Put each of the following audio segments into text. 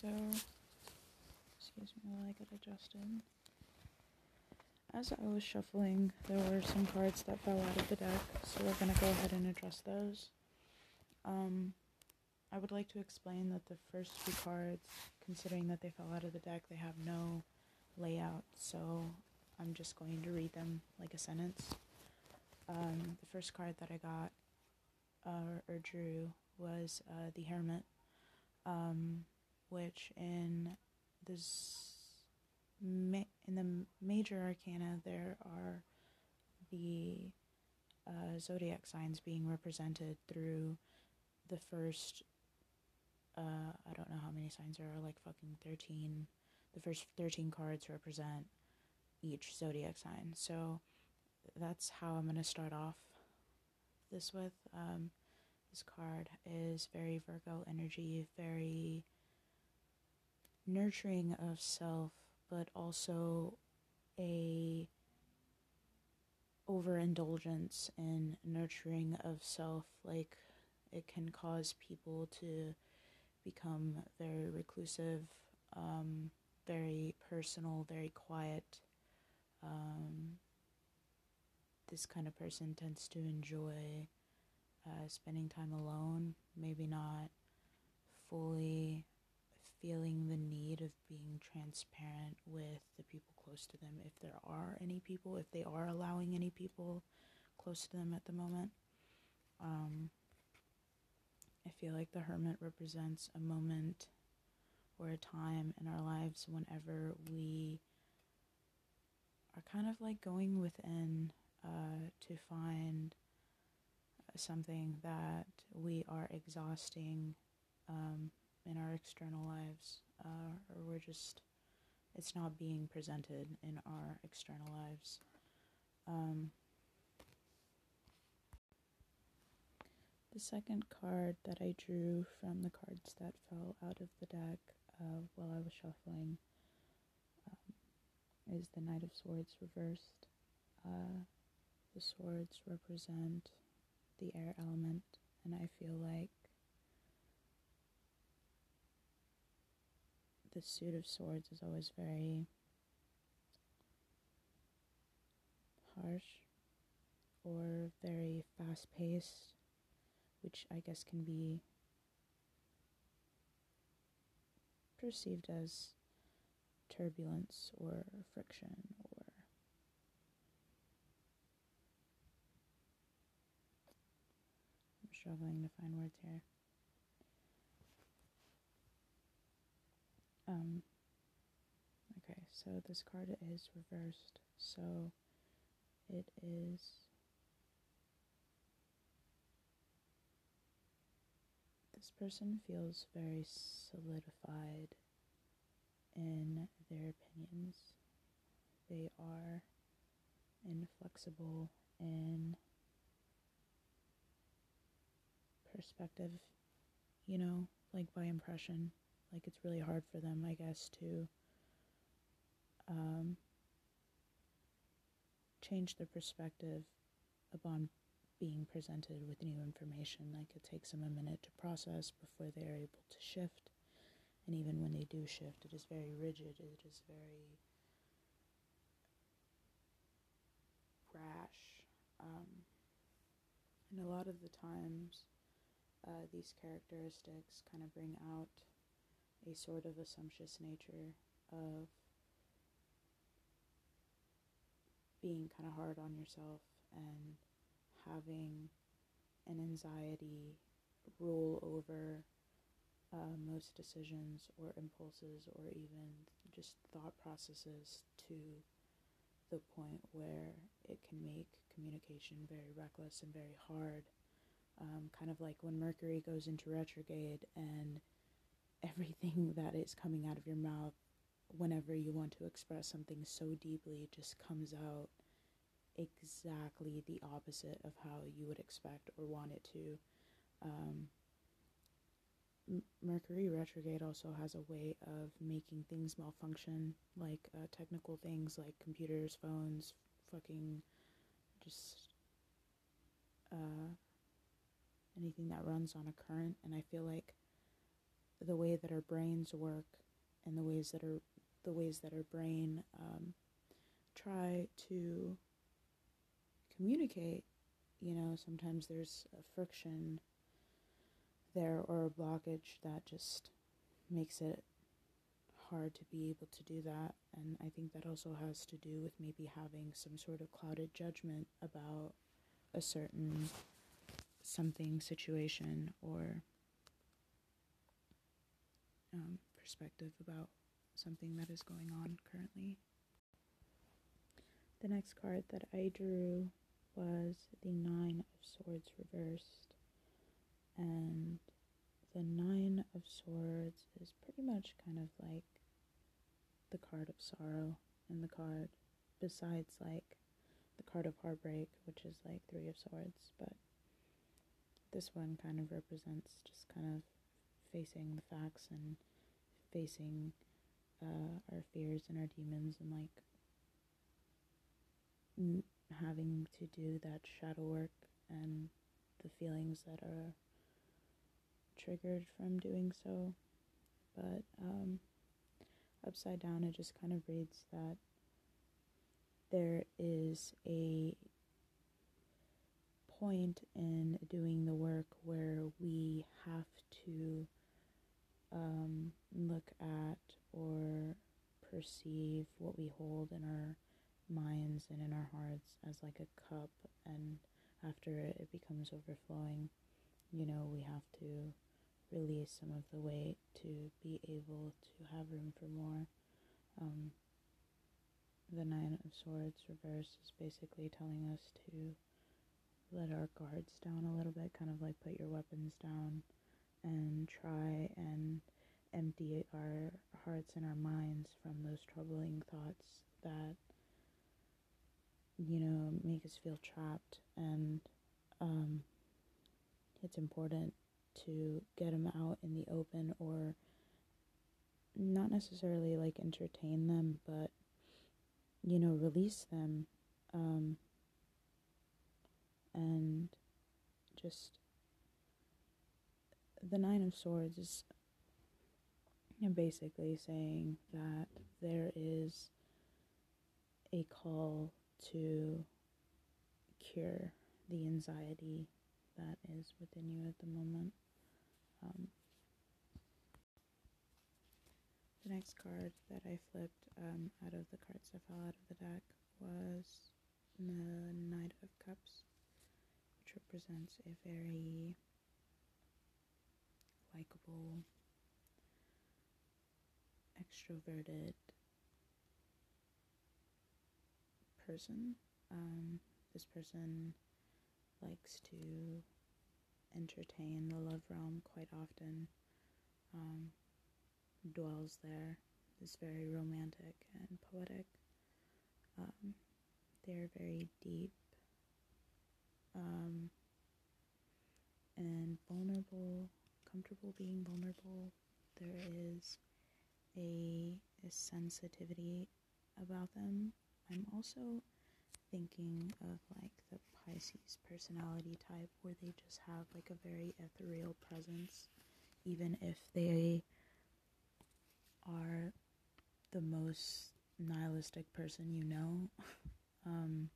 so excuse me while I get adjusted. As I was shuffling, there were some cards that fell out of the deck, so we're gonna go ahead and address those. Um, I would like to explain that the first two cards, considering that they fell out of the deck, they have no layout, so I'm just going to read them like a sentence. Um, the first card that I got uh, or drew was uh, the Hermit, um, which in this in the major arcana there are the uh, zodiac signs being represented through the first uh, I don't know how many signs there are, like fucking 13. The first 13 cards represent each zodiac sign. So that's how I'm to start off this with. Um, this card is very Virgo energy, very nurturing of self, but also a overindulgence in nurturing of self. Like it can cause people to become very reclusive um, very personal very quiet. Um, this kind of person tends to enjoy uh, spending time alone, maybe not fully feeling the need of being transparent with the people close to them, if there are any people, if they are allowing any people close to them at the moment. Um, I feel like the hermit represents a moment or a time in our lives whenever we are kind of like going within uh, to find something that we are exhausting um, in our external lives, uh, or we're just, it's not being presented in our external lives. Um, the second card that I drew from the cards that fell out of the deck uh, while I was shuffling um, is the Knight of Swords reversed. Uh, the swords represent the air element, and I feel like the suit of swords is always very harsh or very fast paced, which I guess can be perceived as turbulence or friction Or struggling to find words here. Um, okay, so this card is reversed, so it is this person feels very solidified in their opinions. They are inflexible in perspective, you know, like by impression. Like it's really hard for them, I guess, to um, change their perspective upon being presented with new information. Like it takes them a minute to process before they are able to shift. And even when they do shift, it is very rigid, it is very rash. Um, and a lot of the times, uh, these characteristics kind of bring out a sort of assumptuous nature of being kind of hard on yourself and having an anxiety rule over uh, most decisions or impulses or even just thought processes to the point where it can make communication very reckless and very hard. Um, kind of like when Mercury goes into retrograde and everything that is coming out of your mouth whenever you want to express something so deeply just comes out exactly the opposite of how you would expect or want it to. Um, Mercury retrograde also has a way of making things malfunction, like uh, technical things like computers, phones, fucking just uh, anything that runs on a current. And I feel like the way that our brains work and the ways that our the ways that our brain um, try to communicate. You know, sometimes there's a friction there or a blockage that just makes it hard to be able to do that. And I think that also has to do with maybe having some sort of clouded judgment about a certain something situation or um, perspective about something that is going on currently. The next card that I drew was the Nine of Swords reversed. And the Nine of Swords is pretty much kind of like the card of sorrow in the card, besides like the card of heartbreak, which is like Three of Swords. But this one kind of represents just kind of facing the facts and facing uh, our fears and our demons and like having to do that shadow work and the feelings that are triggered from doing so. But um, upside down, it just kind of reads that there is a point in doing the work where we have to um, look at or perceive what we hold in our minds and in our hearts as like a cup and after it, becomes overflowing you know we have to release some of the weight to be able to have room for more. Um, the nine of swords reverse is basically telling us to let our guards down a little bit, kind of like put your weapons down and try and empty our hearts and our minds from those troubling thoughts that you know make us feel trapped. And um, it's important to get them out in the open or not necessarily like entertain them but you know release them um, and just the Nine of Swords is basically saying that there is a call to cure the anxiety that is within you at the moment. Um, the next card that I flipped um, out of the cards that fell out of the deck was the Knight of Cups which represents a very likable, extroverted person. Um, this person likes to entertain the love realm quite often, um, dwells there, is very romantic and poetic. Um, they're very deep um, and vulnerable, comfortable being vulnerable. There is a, a sensitivity about them. I'm also thinking of like the Pisces personality type where they just have like a very ethereal presence, even if they are the most nihilistic person you know. um,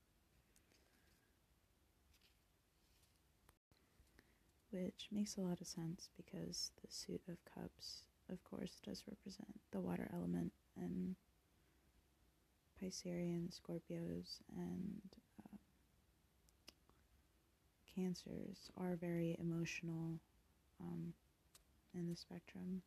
which makes a lot of sense because the suit of cups, of course, does represent the water element, and Piscean, Scorpios, and uh, Cancers are very emotional um, in the spectrum.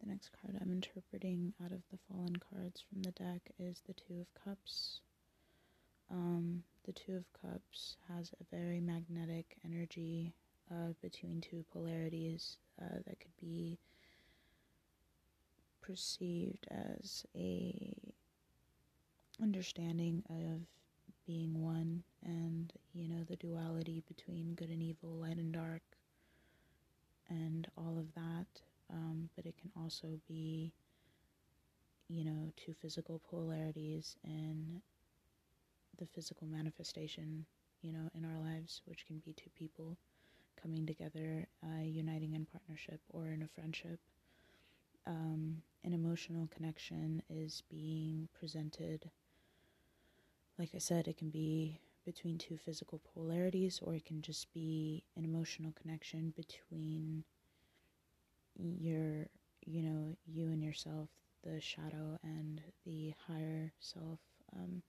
The next card I'm interpreting out of the fallen cards from the deck is the Two of Cups. Um, the Two of Cups has a very magnetic energy uh, between two polarities uh, that could be perceived as a understanding of being one and you know the duality between good and evil light and dark and all of that. Um, but it can also be you know two physical polarities and the physical manifestation, you know, in our lives, which can be two people coming together, uh, uniting in partnership or in a friendship. Um, an emotional connection is being presented. Like I said, it can be between two physical polarities, or it can just be an emotional connection between your, you know, you and yourself, the shadow and the higher self, um,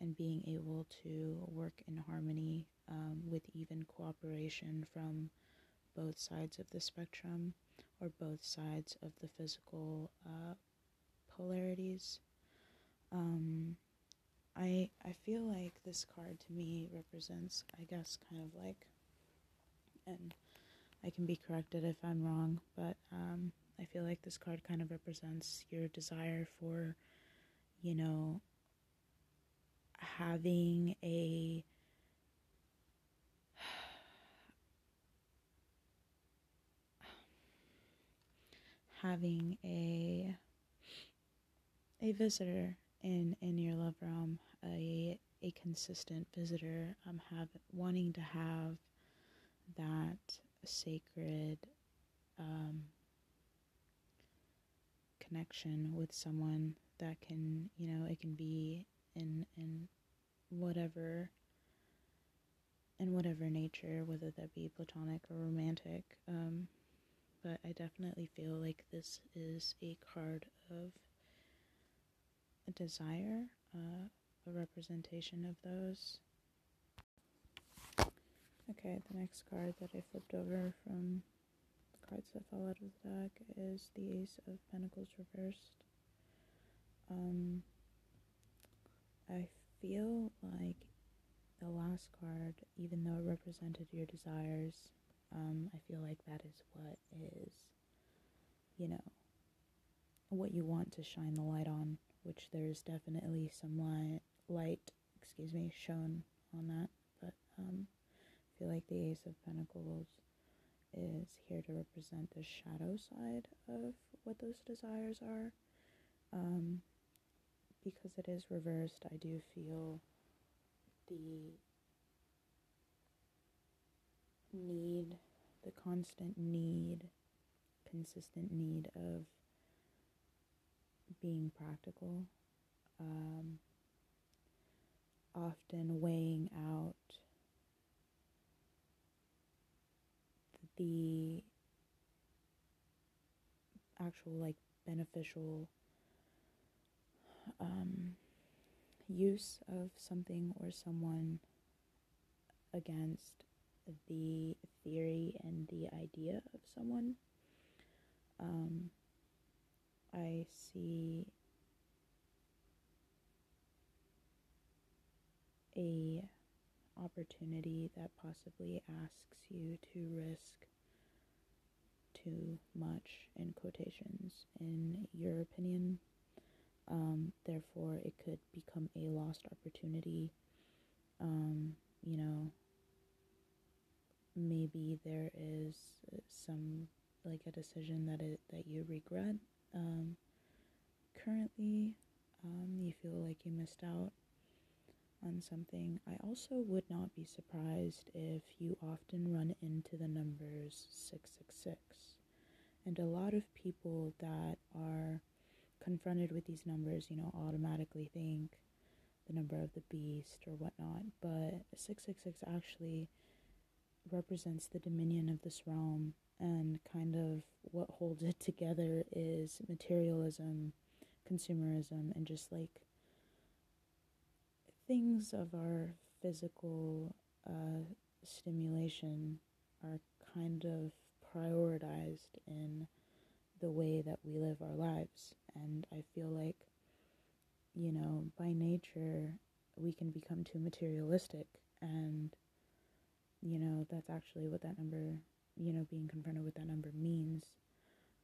and being able to work in harmony um, with even cooperation from both sides of the spectrum or both sides of the physical uh, polarities. Um, I I feel like this card to me represents, I guess, kind of like, and I can be corrected if I'm wrong, but um, I feel like this card kind of represents your desire for, you know, having a having a a visitor in in your love realm a a consistent visitor um have wanting to have that sacred um connection with someone that can you know it can be in in whatever in whatever nature whether that be platonic or romantic um but I definitely feel like this is a card of a desire, uh, a representation of those. Okay, the next card that I flipped over from the cards that fell out of the deck is the Ace of Pentacles reversed. Um, I feel like the last card, even though it represented your desires, um, I feel like that is what is, you know, what you want to shine the light on, which there's definitely some light, light, excuse me, shown on that. But um, I feel like the Ace of Pentacles is here to represent the shadow side of what those desires are. Um, because it is reversed, I do feel the need, the constant need, consistent need of being practical, um, often weighing out the actual like beneficial um, use of something or someone against the theory and the idea of someone. Um, I see a opportunity that possibly asks you to risk too much in quotations in your opinion um, therefore it could become a lost opportunity um, you know maybe there is some like a decision that it that you regret um, currently um, you feel like you missed out on something. I also would not be surprised if you often run into the numbers 666 and a lot of people that are confronted with these numbers you know automatically think the number of the beast or whatnot but 666 actually represents the dominion of this realm and kind of what holds it together is materialism, consumerism, and just like things of our physical uh, stimulation are kind of prioritized in the way that we live our lives. And I feel like, you know, by nature, we can become too materialistic and you know, that's actually what that number, you know, being confronted with that number means.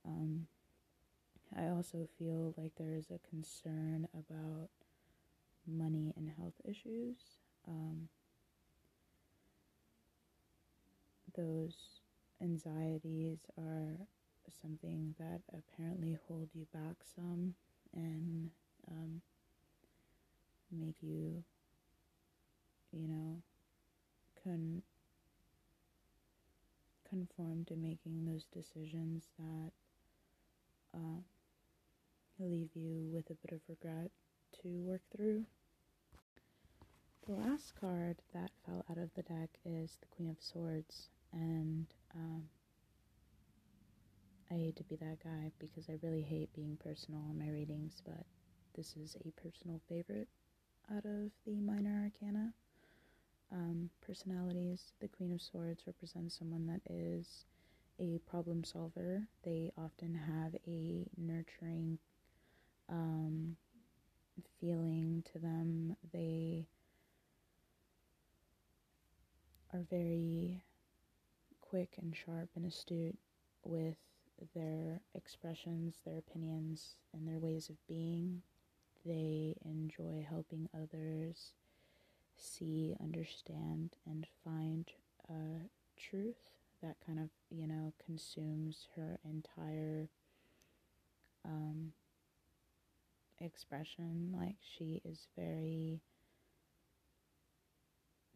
Um, I also feel like there is a concern about money and health issues. Um, those anxieties are something that apparently hold you back some and um, make you, you know, con- conform to making those decisions that uh, leave you with a bit of regret to work through. The last card that fell out of the deck is the Queen of Swords, and um, I hate to be that guy because I really hate being personal in my readings, but this is a personal favorite out of the minor arcana. Um, personalities, the Queen of Swords represents someone that is a problem solver. They often have a nurturing um, feeling to them. They are very quick and sharp and astute with their expressions, their opinions, and their ways of being. They enjoy helping others see, understand, and find uh, truth that kind of, you know, consumes her entire um, expression. Like, she is very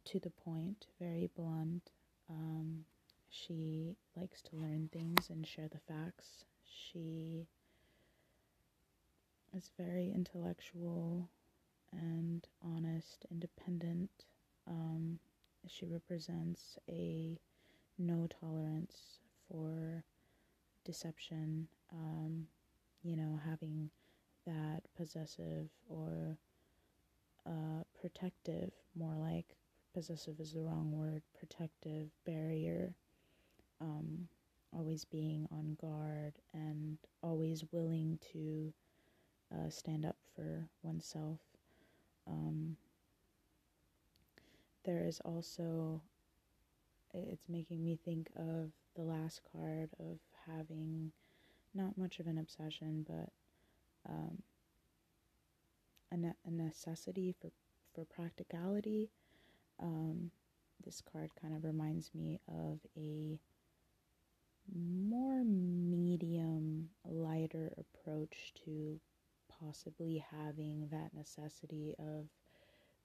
to the point, very blunt. Um, she likes to learn things and share the facts. She is very intellectual and honest, independent. Um, she represents a no tolerance for deception, um, you know, having that possessive or uh, protective, more like possessive is the wrong word, protective barrier, um, always being on guard and always willing to uh, stand up for oneself. Um, there is also, it's making me think of the last card of having not much of an obsession, but um, a, ne- a necessity for, for practicality. Um, this card kind of reminds me of a more medium, lighter approach to possibly having that necessity of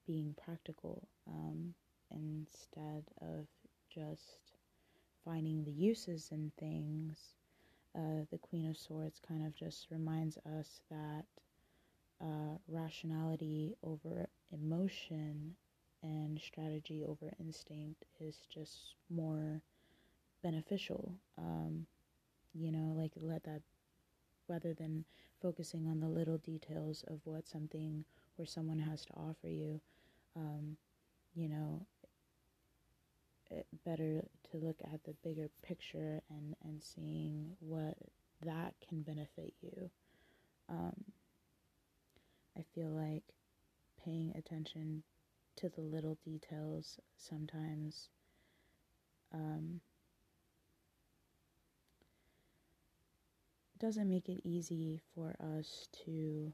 being practical um, instead of just finding the uses in things. Uh, the Queen of Swords kind of just reminds us that uh, rationality over emotion and strategy over instinct is just more beneficial. Um, you know, like let that rather than focusing on the little details of what something or someone has to offer you, um, you know, it, better to look at the bigger picture and, and seeing what that can benefit you. Um, I feel like paying attention to the little details sometimes um, doesn't make it easy for us to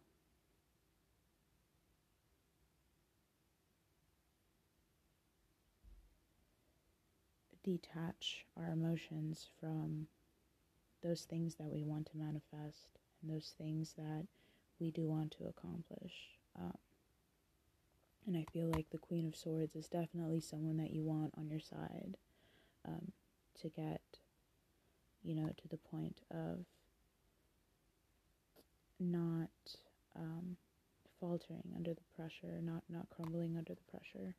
detach our emotions from those things that we want to manifest and those things that we do want to accomplish. Um, and I feel like the Queen of Swords is definitely someone that you want on your side um, to get, you know, to the point of not um, faltering under the pressure, not not crumbling under the pressure.